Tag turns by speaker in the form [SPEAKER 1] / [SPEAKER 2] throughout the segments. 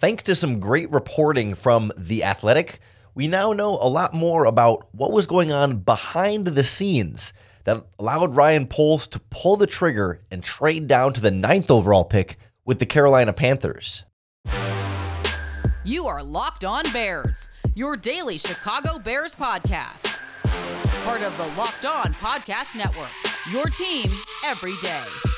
[SPEAKER 1] Thanks to some great reporting from The Athletic, we now know a lot more about what was going on behind the scenes that allowed Ryan Poles to pull the trigger and trade down to the ninth overall pick with the Carolina Panthers.
[SPEAKER 2] You are Locked On Bears, your daily Chicago Bears podcast. Part of the Locked On Podcast Network, your team every day.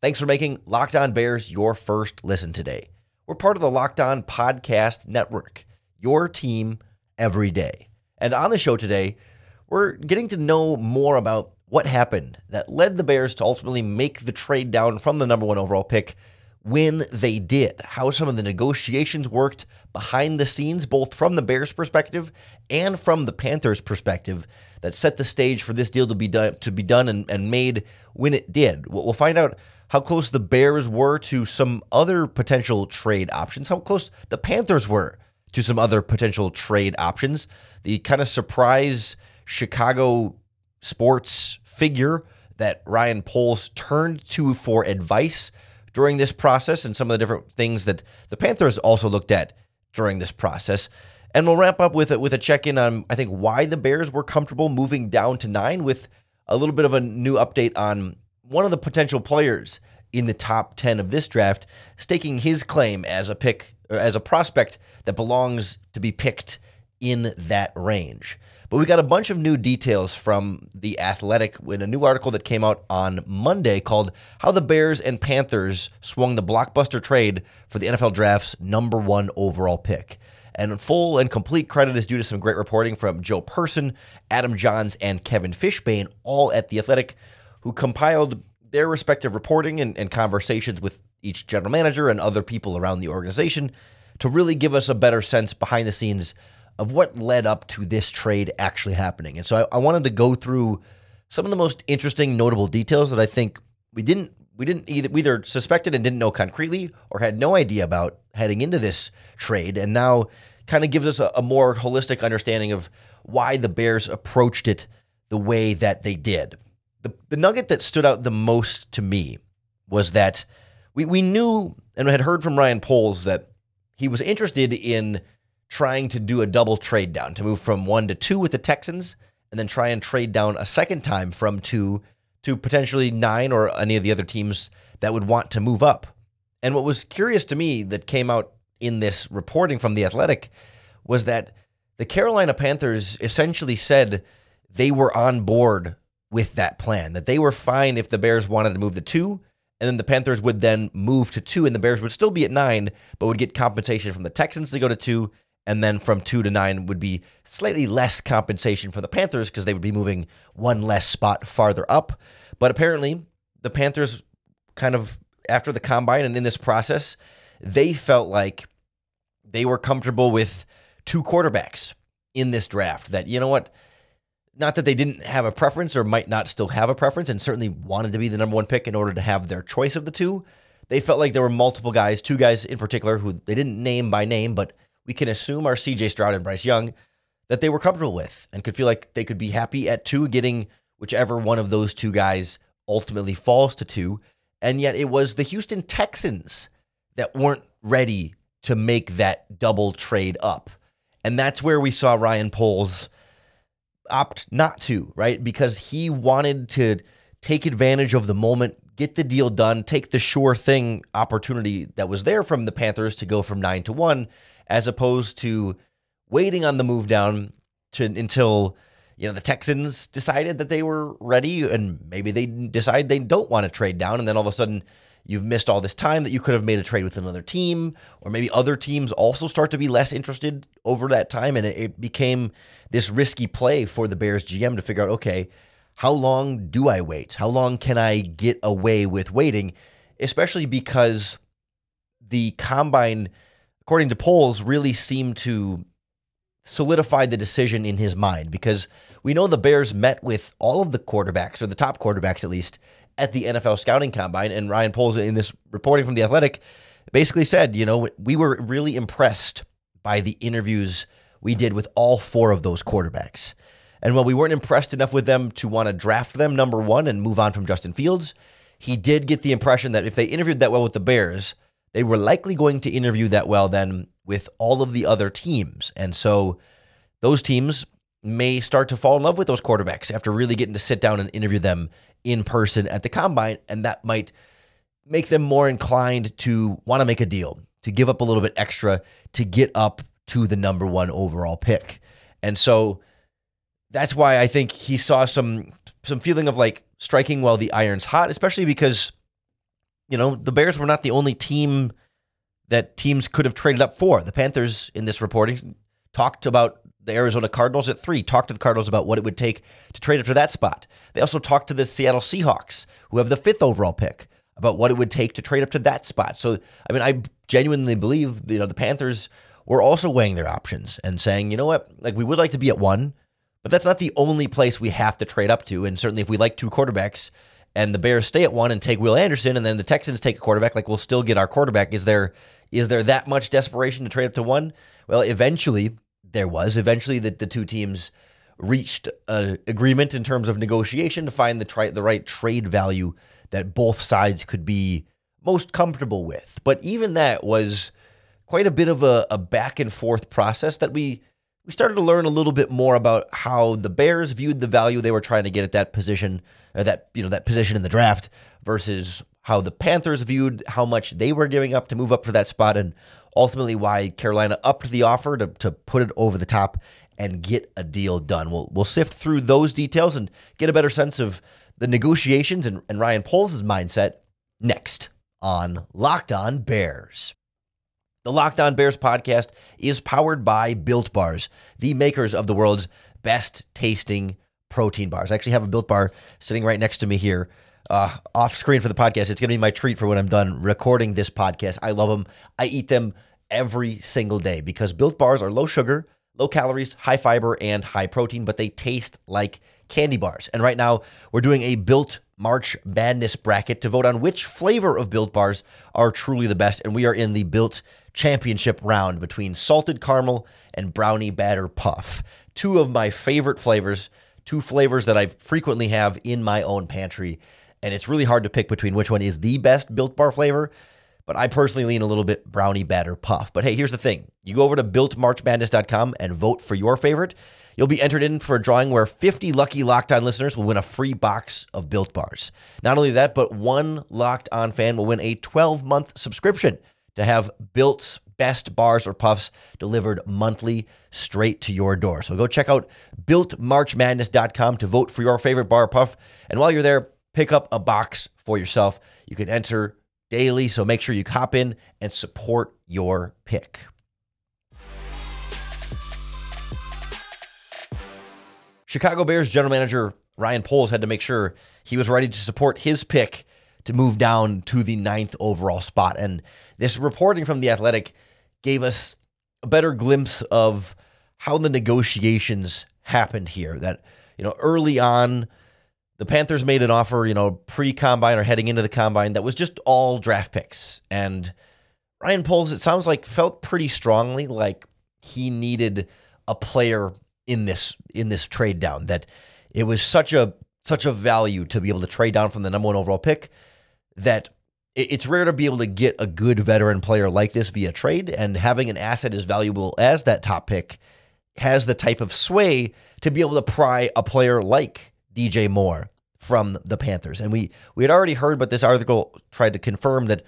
[SPEAKER 1] Thanks for making Locked On Bears your first listen today. We're part of the Locked On Podcast Network, your team every day. And on the show today, we're getting to know more about what happened that led the Bears to ultimately make the trade down from the number one overall pick when they did, how some of the negotiations worked behind the scenes, both from the Bears' perspective and from the Panthers' perspective, that set the stage for this deal to be done to be done and, and made when it did. We'll find out how close the Bears were to some other potential trade options, how close the Panthers were to some other potential trade options. The kind of surprise Chicago sports figure that Ryan Poles turned to for advice during this process, and some of the different things that the Panthers also looked at during this process. And we'll wrap up with a, with a check in on I think why the Bears were comfortable moving down to nine with a little bit of a new update on one of the potential players in the top 10 of this draft, staking his claim as a pick, as a prospect that belongs to be picked in that range. But we got a bunch of new details from The Athletic in a new article that came out on Monday called How the Bears and Panthers Swung the Blockbuster Trade for the NFL Draft's number one overall pick. And full and complete credit is due to some great reporting from Joe Person, Adam Jahns, and Kevin Fishbain, all at The Athletic, who compiled their respective reporting and, and conversations with each general manager and other people around the organization to really give us a better sense behind the scenes of what led up to this trade actually happening. And so I, I, wanted to go through some of the most interesting, notable details that I think we didn't we didn't either we either suspected and didn't know concretely or had no idea about heading into this trade, and now kind of gives us a, a more holistic understanding of why the Bears approached it the way that they did the, the nugget that stood out the most to me was that we, we knew and had heard from Ryan Poles that he was interested in trying to do a double trade down to move from one to two with the Texans and then try and trade down a second time from two to potentially nine or any of the other teams that would want to move up. And what was curious to me that came out in this reporting from The Athletic was that the Carolina Panthers essentially said they were on board with that plan, that they were fine if the Bears wanted to move the two, and then the Panthers would then move to two, and the Bears would still be at nine, but would get compensation from the Texans to go to two, and then from two to nine would be slightly less compensation for the Panthers because they would be moving one less spot farther up. But apparently, the Panthers kind of after the combine and in this process, they felt like they were comfortable with two quarterbacks in this draft. That, you know what, not that they didn't have a preference or might not still have a preference and certainly wanted to be the number one pick in order to have their choice of the two. They felt like there were multiple guys, two guys in particular, who they didn't name by name, but we can assume are CJ Stroud and Bryce Young, that they were comfortable with and could feel like they could be happy at two, getting whichever one of those two guys ultimately falls to two. And yet it was the Houston Texans that weren't ready to make that double trade up. And that's where we saw Ryan Poles opt not to, right? Because he wanted to take advantage of the moment, get the deal done, take the sure thing opportunity that was there from the Panthers to go from nine to one, as opposed to waiting on the move down to until you know the Texans decided that they were ready, and maybe they decide they don't want to trade down, and then all of a sudden you've missed all this time that you could have made a trade with another team, or maybe other teams also start to be less interested over that time. And it, it, became this risky play for the Bears GM to figure out, okay, how long do I wait? How long can I get away with waiting? especially because the combine, according to Poles, really seemed to solidify the decision in his mind because we know the Bears met with all of the quarterbacks, or the top quarterbacks at least, at the NFL scouting combine. And Ryan Poles, in this reporting from The Athletic, basically said, you know, we were really impressed by the interviews we did with all four of those quarterbacks. And while we weren't impressed enough with them to want to draft them number one and move on from Justin Fields, he did get the impression that if they interviewed that well with the Bears, they were likely going to interview that well then with all of the other teams. And so those teams may start to fall in love with those quarterbacks after really getting to sit down and interview them in person at the combine. And that might make them more inclined to want to make a deal, to give up a little bit extra to get up to the number one overall pick. And so that's why I think he saw some some feeling of like striking while the iron's hot, especially because you know the Bears were not the only team that teams could have traded up for. The Panthers in this reporting talked about the Arizona Cardinals at three, talked to the Cardinals about what it would take to trade up to that spot. They also talked to the Seattle Seahawks, who have the fifth overall pick, about what it would take to trade up to that spot. So, I mean, I genuinely believe you know the Panthers were also weighing their options and saying, you know what, like we would like to be at one, but that's not the only place we have to trade up to. And certainly, if we like two quarterbacks and the Bears stay at one and take Will Anderson, and then the Texans take a quarterback, like we'll still get our quarterback. Is there is there that much desperation to trade up to one? Well, eventually there was. Eventually, that the two teams reached an agreement in terms of negotiation to find the tri- the right trade value that both sides could be most comfortable with. But even that was quite a bit of a, a back and forth process that we we started to learn a little bit more about how the Bears viewed the value they were trying to get at that position, or that you know that position in the draft, versus how the Panthers viewed how much they were giving up to move up for that spot, and ultimately why Carolina upped the offer to, to put it over the top and get a deal done. We'll we'll sift through those details and get a better sense of the negotiations and, and Ryan Poles' mindset next on Locked On Bears. The Locked On Bears podcast is powered by Built Bars, the makers of the world's best tasting protein bars. I actually have a Built Bar sitting right next to me here. Uh, off screen for the podcast. It's going to be my treat for when I'm done recording this podcast. I love them. I eat them every single day because Built Bars are low sugar, low calories, high fiber, and high protein, but they taste like candy bars. And right now, we're doing a Built March Madness bracket to vote on which flavor of Built Bars are truly the best. And we are in the Built championship round between salted caramel and brownie batter puff. Two of my favorite flavors, two flavors that I frequently have in my own pantry. And it's really hard to pick between which one is the best built bar flavor. But I personally lean a little bit brownie batter puff. But hey, here's the thing you go over to builtmarchmadness.com and vote for your favorite. You'll be entered in for a drawing where 50 lucky Locked On listeners will win a free box of Built Bars. Not only that, but one Locked On fan will win a 12 month subscription to have Built's best bars or puffs delivered monthly straight to your door. So go check out builtmarchmadness.com to vote for your favorite bar puff. And while you're there, pick up a box for yourself. You can enter daily, so make sure you hop in and support your pick. Chicago Bears general manager Ryan Poles had to make sure he was ready to support his pick to move down to the ninth overall spot. And this reporting from The Athletic gave us a better glimpse of how the negotiations happened here. That, you know, early on, the Panthers made an offer, you know, pre combine or heading into the combine that was just all draft picks. And Ryan Poles, it sounds like, felt pretty strongly like he needed a player in this in this trade down that it was such a such a value to be able to trade down from the number one overall pick that it's rare to be able to get a good veteran player like this via trade, and having an asset as valuable as that top pick has the type of sway to be able to pry a player like DJ Moore from the Panthers. And we we had already heard, but this article tried to confirm that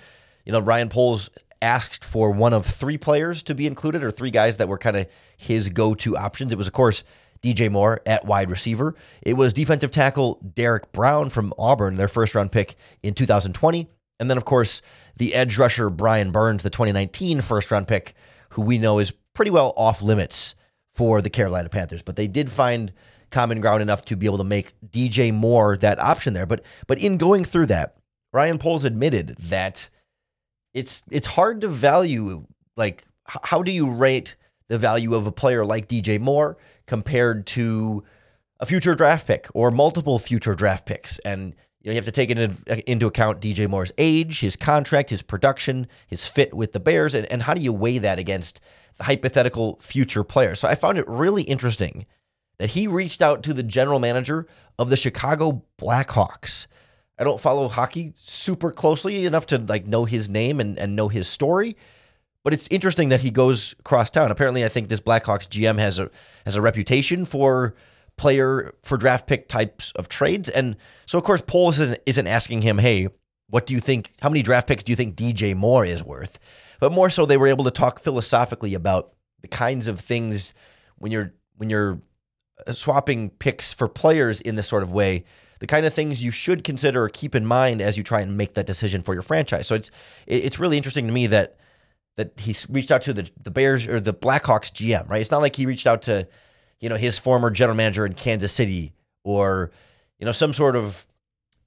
[SPEAKER 1] you know Ryan Poles asked for one of three players to be included, or three guys that were kind of his go-to options. It was, of course, DJ Moore at wide receiver. It was defensive tackle Derrick Brown from Auburn, their first round pick in 2020. And then, of course, the edge rusher Brian Burns, the 2019 first round pick, who we know is pretty well off limits for the Carolina Panthers. But they did find common ground enough to be able to make DJ Moore that option there. But but in going through that, Ryan Poles admitted that it's it's hard to value like how do you rate the value of a player like DJ Moore compared to a future draft pick or multiple future draft picks and you know you have to take into, uh, into account DJ Moore's age, his contract, his production, his fit with the Bears and, and how do you weigh that against the hypothetical future player. So I found it really interesting that he reached out to the general manager of the Chicago Blackhawks. I don't follow hockey super closely enough to like know his name and, and know his story, but it's interesting that he goes across town. Apparently, I think this Blackhawks GM has a has a reputation for player for draft pick types of trades, and so of course Poles isn't, isn't asking him, "Hey, what do you think? How many draft picks do you think DJ Moore is worth?" But more so, they were able to talk philosophically about the kinds of things when you're when you're Uh, swapping picks for players in this sort of way the kind of things you should consider or keep in mind as you try and make that decision for your franchise. So it's it's really interesting to me that that he's reached out to the the Bears or the Blackhawks GM, right? It's not like he reached out to you know his former general manager in Kansas City or you know some sort of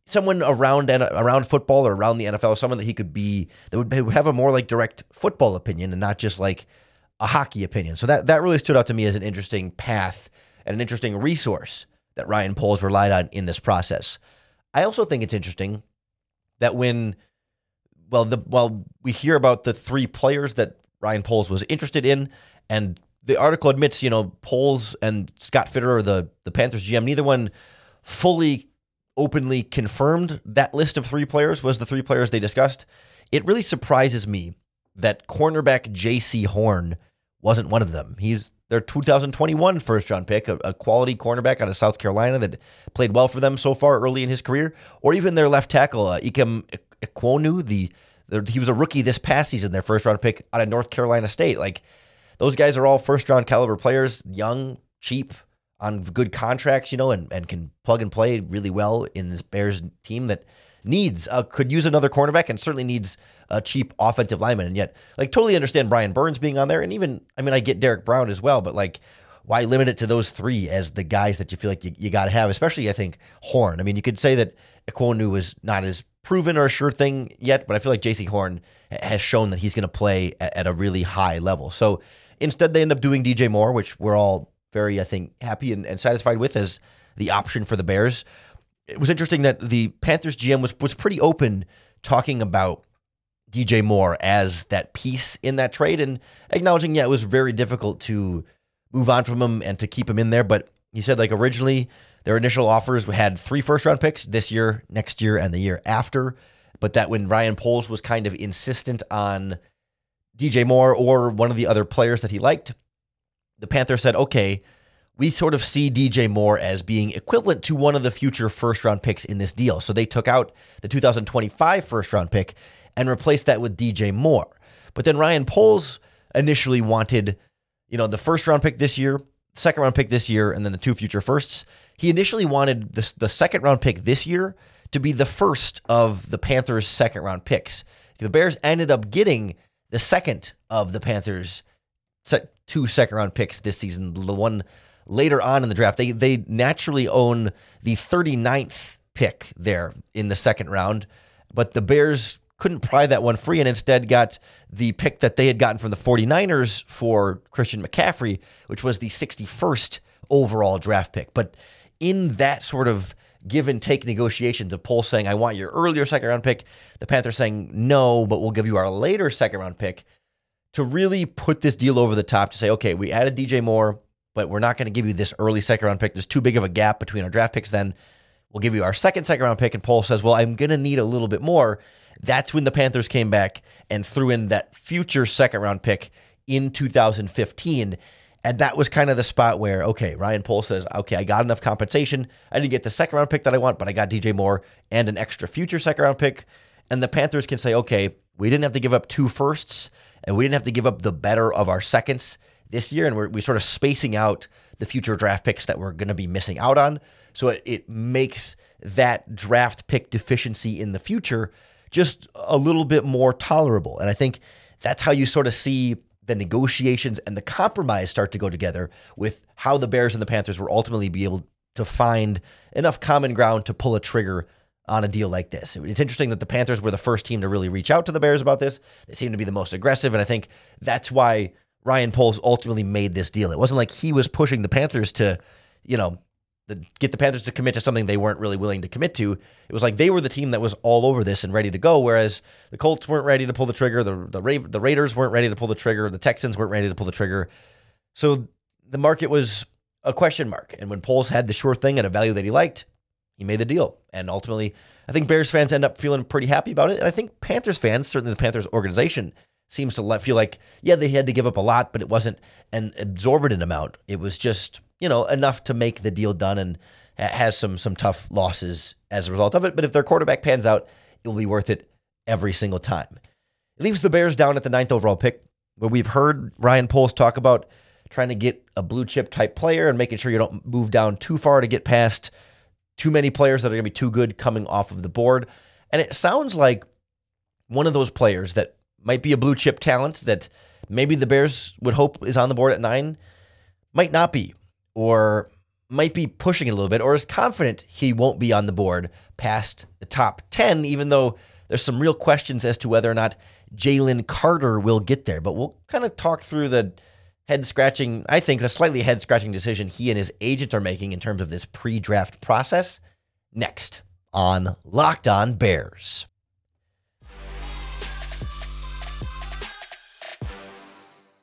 [SPEAKER 1] someone around around football or around the NFL, someone that he could be that would, would have a more like direct football opinion and not just like a hockey opinion. So that that really stood out to me as an interesting path and an interesting resource that Ryan Poles relied on in this process. I also think it's interesting that when well the well we hear about the three players that Ryan Poles was interested in and the article admits, you know, Poles and Scott Fitterer, the the Panthers GM, neither one fully openly confirmed that list of three players was the three players they discussed. It really surprises me that cornerback Jaycee Horn wasn't one of them. He's their 2021 first round pick, a, a, quality cornerback out of South Carolina that played well for them so far early in his career, or even their left tackle, uh, Ikem Ekwonu, the, the, he was a rookie this past season, their first round pick out of North Carolina State. Like those guys are all first round caliber players, young, cheap, on good contracts, you know, and, and can plug and play really well in this Bears team that needs uh, could use another cornerback and certainly needs a cheap offensive lineman. And yet, like, totally understand Brian Burns being on there, and even I mean, I get Derrick Brown as well, but like. Why limit it to those three as the guys that you feel like you, you got to have? Especially, I think Horn. I mean, you could say that Ekwonu was not as proven or a sure thing yet, but I feel like Jaycee Horn has shown that he's going to play at, at, a really high level. So instead, they end up doing DJ Moore, which we're all very, I think, happy and, and satisfied with as the option for the Bears it was interesting that the Panthers GM was was pretty open talking about DJ Moore as that piece in that trade and acknowledging yeah it was very difficult to move on from him and to keep him in there. But he said like originally their initial offers had three first round picks this year next year and the year after. But that when Ryan Poles was kind of insistent on DJ Moore or one of the other players that he liked the Panthers said okay we sort of see DJ Moore as being equivalent to one of the future first round picks in this deal. So they took out the 2025 first round pick and replaced that with DJ Moore. But then Ryan Poles initially wanted, you know, the first round pick this year, second round pick this year, and then the two future firsts. He initially wanted the, the second round pick this year to be the first of the Panthers' second round picks. The Bears ended up getting the second of the Panthers' two second round picks this season, the one later on in the draft. They they naturally own the 39th pick there in the second round, but the Bears couldn't pry that one free and instead got the pick that they had gotten from the 49ers for Christian McCaffrey, which was the 61st overall draft pick. But in that sort of give and take negotiations of Poles saying, I want your earlier second round pick, the Panthers saying, no, but we'll give you our later second round pick to really put this deal over the top to say, okay, we added DJ Moore but we're not going to give you this early second round pick. There's too big of a gap between our draft picks. Then we'll give you our second second round pick. And Poles says, well, I'm going to need a little bit more. That's when the Panthers came back and threw in that future second round pick in 2015. And that was kind of the spot where, okay, Ryan Poles says, okay, I got enough compensation. I didn't get the second round pick that I want, but I got DJ Moore and an extra future second round pick. And the Panthers can say, okay, we didn't have to give up two firsts and we didn't have to give up the better of our seconds this year, and we're, we're sort of spacing out the future draft picks that we're going to be missing out on. So it, it makes that draft pick deficiency in the future just a little bit more tolerable. And I think that's how you sort of see the negotiations and the compromise start to go together with how the Bears and the Panthers will ultimately be able to find enough common ground to pull a trigger on a deal like this. It's interesting that the Panthers were the first team to really reach out to the Bears about this. They seem to be the most aggressive, and I think that's why Ryan Poles ultimately made this deal. It wasn't like he was pushing the Panthers to, you know, the, get the Panthers to commit to something they weren't really willing to commit to. It was like they were the team that was all over this and ready to go, whereas the Colts weren't ready to pull the trigger, the the, Ra- the Raiders weren't ready to pull the trigger, the Texans weren't ready to pull the trigger. So the market was a question mark, and when Poles had the sure thing at a value that he liked, he made the deal, and ultimately, I think Bears fans end up feeling pretty happy about it, and I think Panthers fans, certainly the Panthers organization, seems to feel like yeah they had to give up a lot, but it wasn't an exorbitant amount. It was just you know enough to make the deal done, and has some some tough losses as a result of it. But if their quarterback pans out, it will be worth it every single time. It leaves the Bears down at the ninth overall pick, where we've heard Ryan Poles talk about trying to get a blue chip type player and making sure you don't move down too far to get past too many players that are going to be too good coming off of the board. And it sounds like one of those players that might be a blue chip talent that maybe the Bears would hope is on the board at nine might not be, or might be pushing it a little bit, or is confident he won't be on the board past the top 10, even though there's some real questions as to whether or not Jalen Carter will get there. But we'll kind of talk through the head scratching, I think, a slightly head scratching decision he and his agent are making in terms of this pre draft process next on Locked On Bears.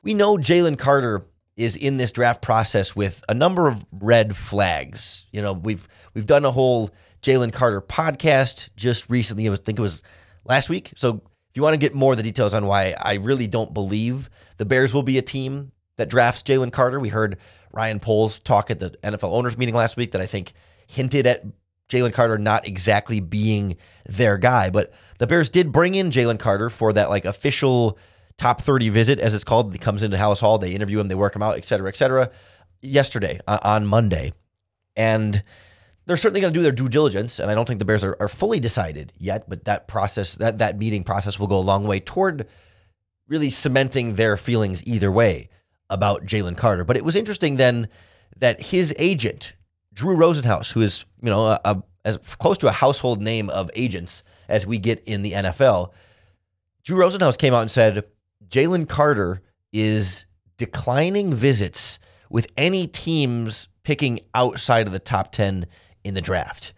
[SPEAKER 1] We know Jalen Carter is in this draft process with a number of red flags. You know, we've we've done a whole Jalen Carter podcast just recently. I think it was last week. So if you want to get more of the details on why I really don't believe the Bears will be a team that drafts Jalen Carter. We heard Ryan Poles talk at the NFL owners meeting last week that I think hinted at Jalen Carter not exactly being their guy. But the Bears did bring in Jalen Carter for that like official top 30 visit, as it's called. He comes into Halas Hall, they interview him, they work him out, et cetera, et cetera, yesterday uh, on Monday. And they're certainly going to do their due diligence, and I don't think the Bears are, are fully decided yet. But that process, that that meeting process, will go a long way toward really cementing their feelings either way about Jalen Carter. But it was interesting then that his agent, Drew Rosenhaus, who is you know a, a, as close to a household name of agents as we get in the NFL, Drew Rosenhaus came out and said Jalen Carter is declining visits with any teams picking outside of the top ten in the draft.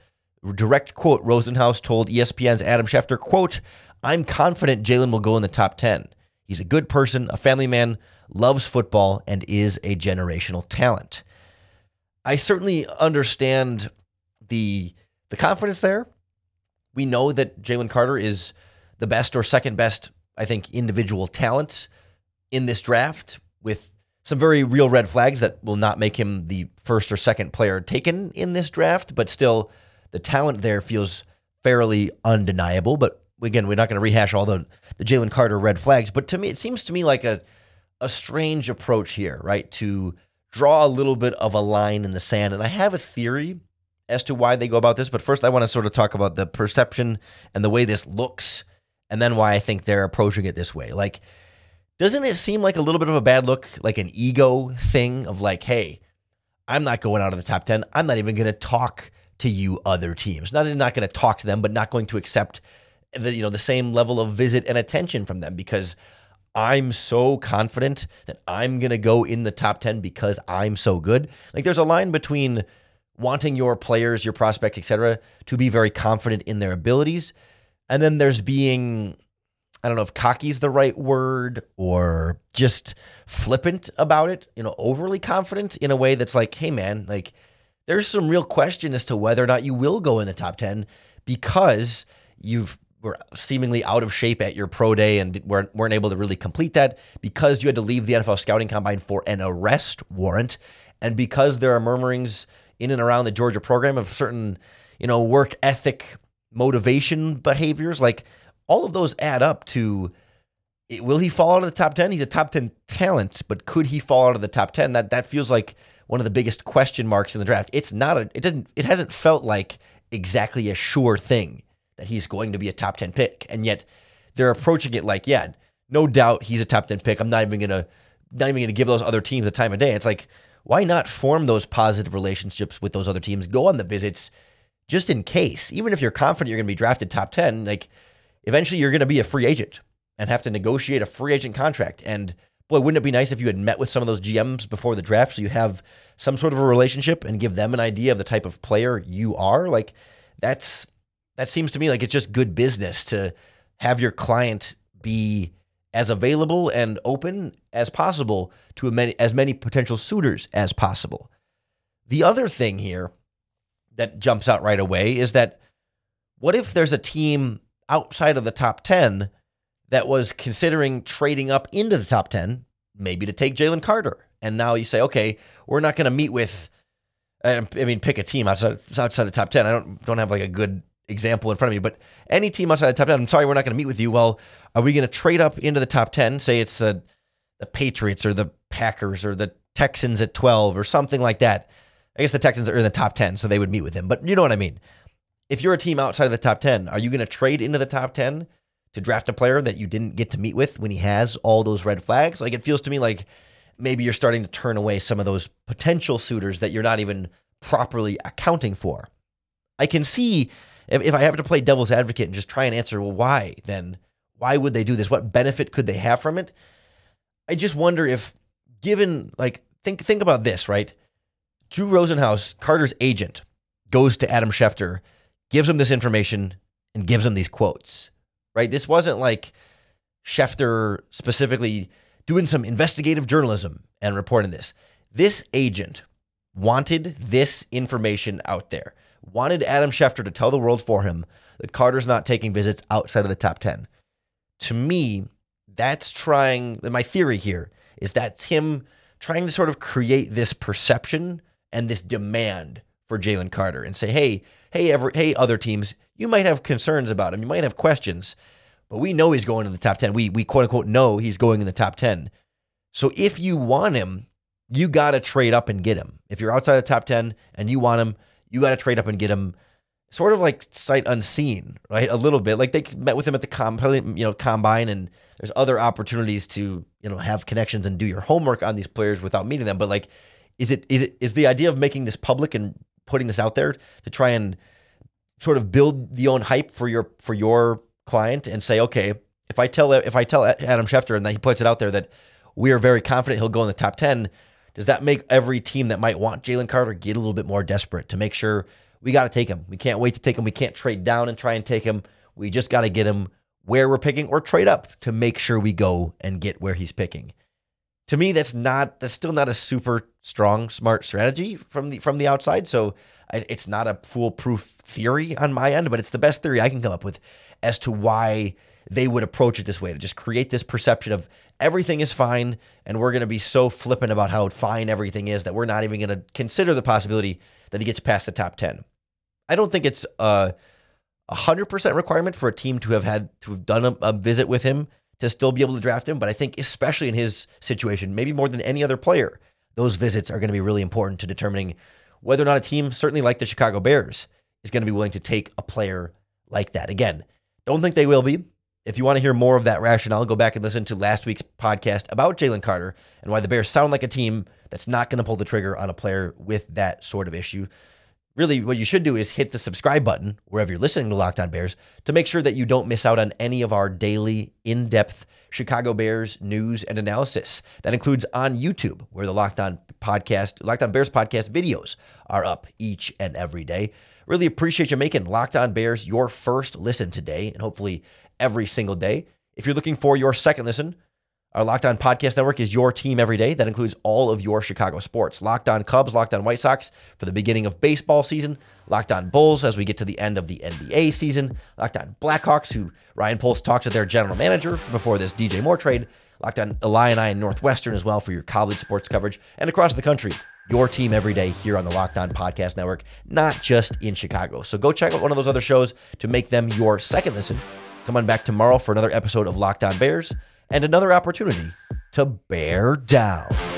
[SPEAKER 1] Direct quote: Rosenhaus told ESPN's Adam Schefter, "quote I'm confident Jalen will go in the top ten. He's a good person, a family man." loves football, and is a generational talent. I certainly understand the the confidence there. We know that Jalen Carter is the best or second best, I think, individual talent in this draft with some very real red flags that will not make him the first or second player taken in this draft, but still the talent there feels fairly undeniable. But again, we're not going to rehash all the, the Jalen Carter red flags. But to me, it seems to me like a a strange approach here, right? To draw a little bit of a line in the sand. And I have a theory as to why they go about this. But first, I want to sort of talk about the perception and the way this looks, and then why I think they're approaching it this way. Like, doesn't it seem like a little bit of a bad look, like an ego thing of like, hey, I'm not going out of the top 10. I'm not even going to talk to you other teams. Not that I'm not going to talk to them, but not going to accept the, you know, the same level of visit and attention from them because I'm so confident that I'm going to go in the top 10 because I'm so good. Like there's a line between wanting your players, your prospects, etc., to be very confident in their abilities, and then there's being I don't know if cocky is the right word or just flippant about it, you know, overly confident in a way that's like, hey man, like there's some real question as to whether or not you will go in the top 10 because you've were seemingly out of shape at your pro day and weren't, weren't able to really complete that because you had to leave the NFL scouting combine for an arrest warrant and because there are murmurings in and around the Georgia program of certain, you know, work ethic motivation behaviors like all of those add up to eh, will he fall out of the top 10 he's a top 10 talent but could he fall out of the top 10 that that feels like one of the biggest question marks in the draft it's not a it didn't it hasn't felt like exactly a sure thing that he's going to be a top 10 pick. And yet they're approaching it like, yeah, no doubt he's a top 10 pick. I'm not even going to not even going to give those other teams the time of day. It's like, why not form those positive relationships with those other teams? Go on the visits. Just in case, even if you're confident you're going to be drafted top 10, like eventually you're going to be a free agent and have to negotiate a free agent contract. And boy, wouldn't it be nice if you had met with some of those GMs before the draft so you have some sort of a relationship and give them an idea of the type of player you are? Like that's that seems to me like it's just good business to have your client be as available and open as possible to as many potential suitors as possible. The other thing here that jumps out right away is that what if there's a team outside of the top 10 that was considering trading up into the top 10, maybe to take Jalen Carter? And now you say, okay, we're not going to meet with, um, I mean, pick a team outside, outside the top 10. I don't, don't have like a good example in front of me, but any team outside the top 10, I'm sorry, we're not going to meet with you. Well, are we going to trade up into the top 10? Say it's the, the Patriots or the Packers or the Texans at 12 or something like that. I guess the Texans are in the top 10, so they would meet with him, but you know what I mean. If you're a team outside of the top 10, are you going to trade into the top 10 to draft a player that you didn't get to meet with when he has all those red flags? Like it feels to me like maybe you're starting to turn away some of those potential suitors that you're not even properly accounting for. I can see if, if I have to play devil's advocate and just try and answer, well, why then? Why would they do this? What benefit could they have from it? I just wonder if, given like think think about this, right? Drew Rosenhaus, Carter's agent, goes to Adam Schefter, gives him this information, and gives him these quotes. Right? This wasn't like Schefter specifically doing some investigative journalism and reporting this. This agent wanted this information out there wanted Adam Schefter to tell the world for him that Carter's not taking visits outside of the top 10. To me, that's trying, my theory here is that's him trying to sort of create this perception and this demand for Jalen Carter and say, hey, hey, ever, hey, other teams, you might have concerns about him. You might have questions, but we know he's going in the top 10. We, we quote unquote know he's going in the top 10. So if you want him, you got to trade up and get him. If you're outside the top 10 and you want him, you got to trade up and get him sort of like sight unseen, right? A little bit. Like they met with him at the you know, combine and there's other opportunities to, you know, have connections and do your homework on these players without meeting them. But like, is it, is it, is the idea of making this public and putting this out there to try and sort of build the own hype for your, for your client and say, okay, if I tell, if I tell Adam Schefter and that he puts it out there that we are very confident he'll go in the top 10, does that make every team that might want Jalen Carter get a little bit more desperate to make sure we got to take him? We can't wait to take him. We can't trade down and try and take him. We just got to get him where we're picking or trade up to make sure we go and get where he's picking. To me, that's not that's still not a super strong, smart strategy from the from the outside. So it's not a foolproof theory on my end, but it's the best theory I can come up with as to why they would approach it this way to just create this perception of everything is fine and we're going to be so flippant about how fine everything is that we're not even going to consider the possibility that he gets past the top 10. I don't think it's a 100% requirement for a team to have had to have done a, a visit with him to still be able to draft him, but I think especially in his situation, maybe more than any other player, those visits are going to be really important to determining whether or not a team, certainly like the Chicago Bears, is going to be willing to take a player like that. Again, don't think they will be. If you want to hear more of that rationale, go back and listen to last week's podcast about Jalen Carter and why the Bears sound like a team that's not going to pull the trigger on a player with that sort of issue. Really, what you should do is hit the subscribe button wherever you're listening to Locked On Bears to make sure that you don't miss out on any of our daily, in depth Chicago Bears news and analysis. That includes on YouTube, where the Locked On podcast, Locked On Bears podcast videos are up each and every day. Really appreciate you making Locked On Bears your first listen today, and hopefully every single day. If you're looking for your second listen, our Locked On Podcast Network is your team every day. That includes all of your Chicago sports. Locked On Cubs, Locked On White Sox for the beginning of baseball season. Locked On Bulls as we get to the end of the NBA season. Locked On Blackhawks, who Ryan Poles talked to their general manager before this DJ Moore trade. Locked On Illini and Northwestern as well for your college sports coverage. And across the country, your team every day here on the Locked On Podcast Network, not just in Chicago. So go check out one of those other shows to make them your second listen Come on back tomorrow for another episode of Locked On Bears and another opportunity to bear down.